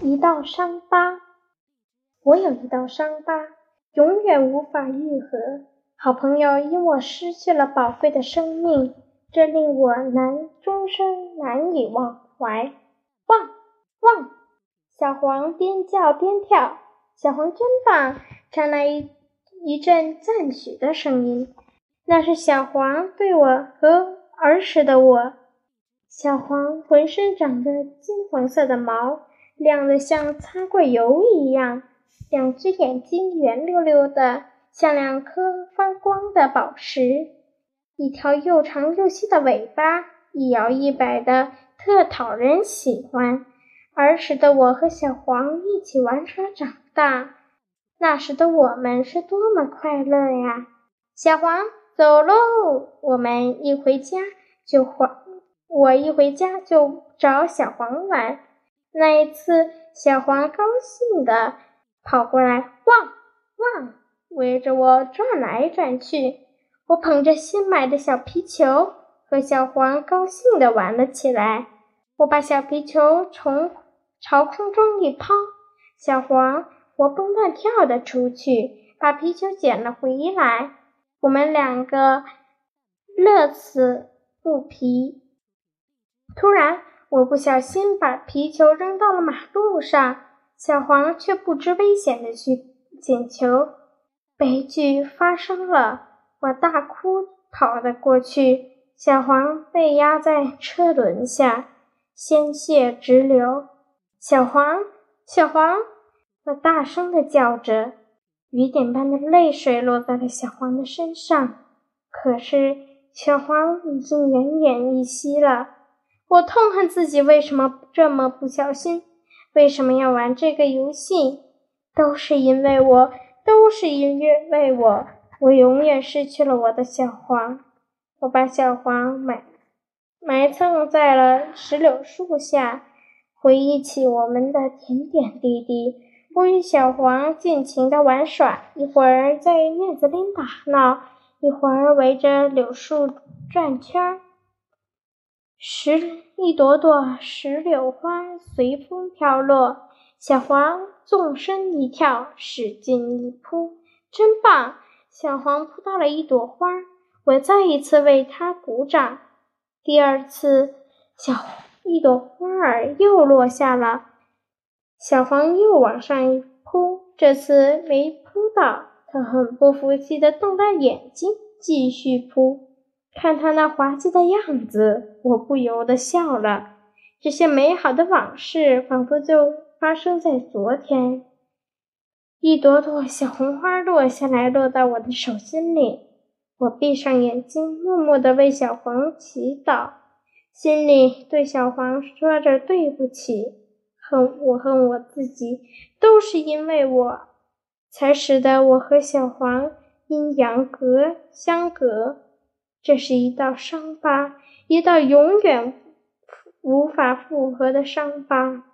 一道伤疤，我有一道伤疤，永远无法愈合。好朋友因我失去了宝贵的生命，这令我难终生难以忘怀。汪汪！小黄边叫边跳，小黄真棒！传来一一阵赞许的声音，那是小黄对我和儿时的我。小黄浑身长着金黄色的毛，亮得像擦过油一样。两只眼睛圆溜溜的，像两颗发光的宝石。一条又长又细的尾巴，一摇一摆的，特讨人喜欢。儿时的我和小黄一起玩耍长大，那时的我们是多么快乐呀！小黄，走喽！我们一回家就还。我一回家就找小黄玩，那一次小黄高兴地跑过来，汪汪，围着我转来转去。我捧着新买的小皮球，和小黄高兴地玩了起来。我把小皮球从朝空中一抛，小黄活蹦乱跳地出去，把皮球捡了回来。我们两个乐此不疲。突然，我不小心把皮球扔到了马路上，小黄却不知危险的去捡球。悲剧发生了，我大哭跑了过去，小黄被压在车轮下，鲜血直流。小黄，小黄，我大声的叫着，雨点般的泪水落在了小黄的身上。可是，小黄已经奄奄一息了。我痛恨自己为什么这么不小心，为什么要玩这个游戏？都是因为我，都是因为我，我永远失去了我的小黄。我把小黄埋埋葬在了石榴树下，回忆起我们的点点滴滴。我与小黄尽情的玩耍，一会儿在院子里打闹，一会儿围着柳树转圈儿。石一朵朵石榴花随风飘落，小黄纵身一跳，使劲一扑，真棒！小黄扑到了一朵花，我再一次为它鼓掌。第二次，小一朵花儿又落下了，小黄又往上一扑，这次没扑到，它很不服气的瞪大眼睛，继续扑。看他那滑稽的样子，我不由得笑了。这些美好的往事仿佛就发生在昨天。一朵朵小红花落下来，落到我的手心里。我闭上眼睛，默默地为小黄祈祷，心里对小黄说着对不起。恨我恨我自己，都是因为我，才使得我和小黄阴阳隔相隔。这是一道伤疤，一道永远无法复合的伤疤。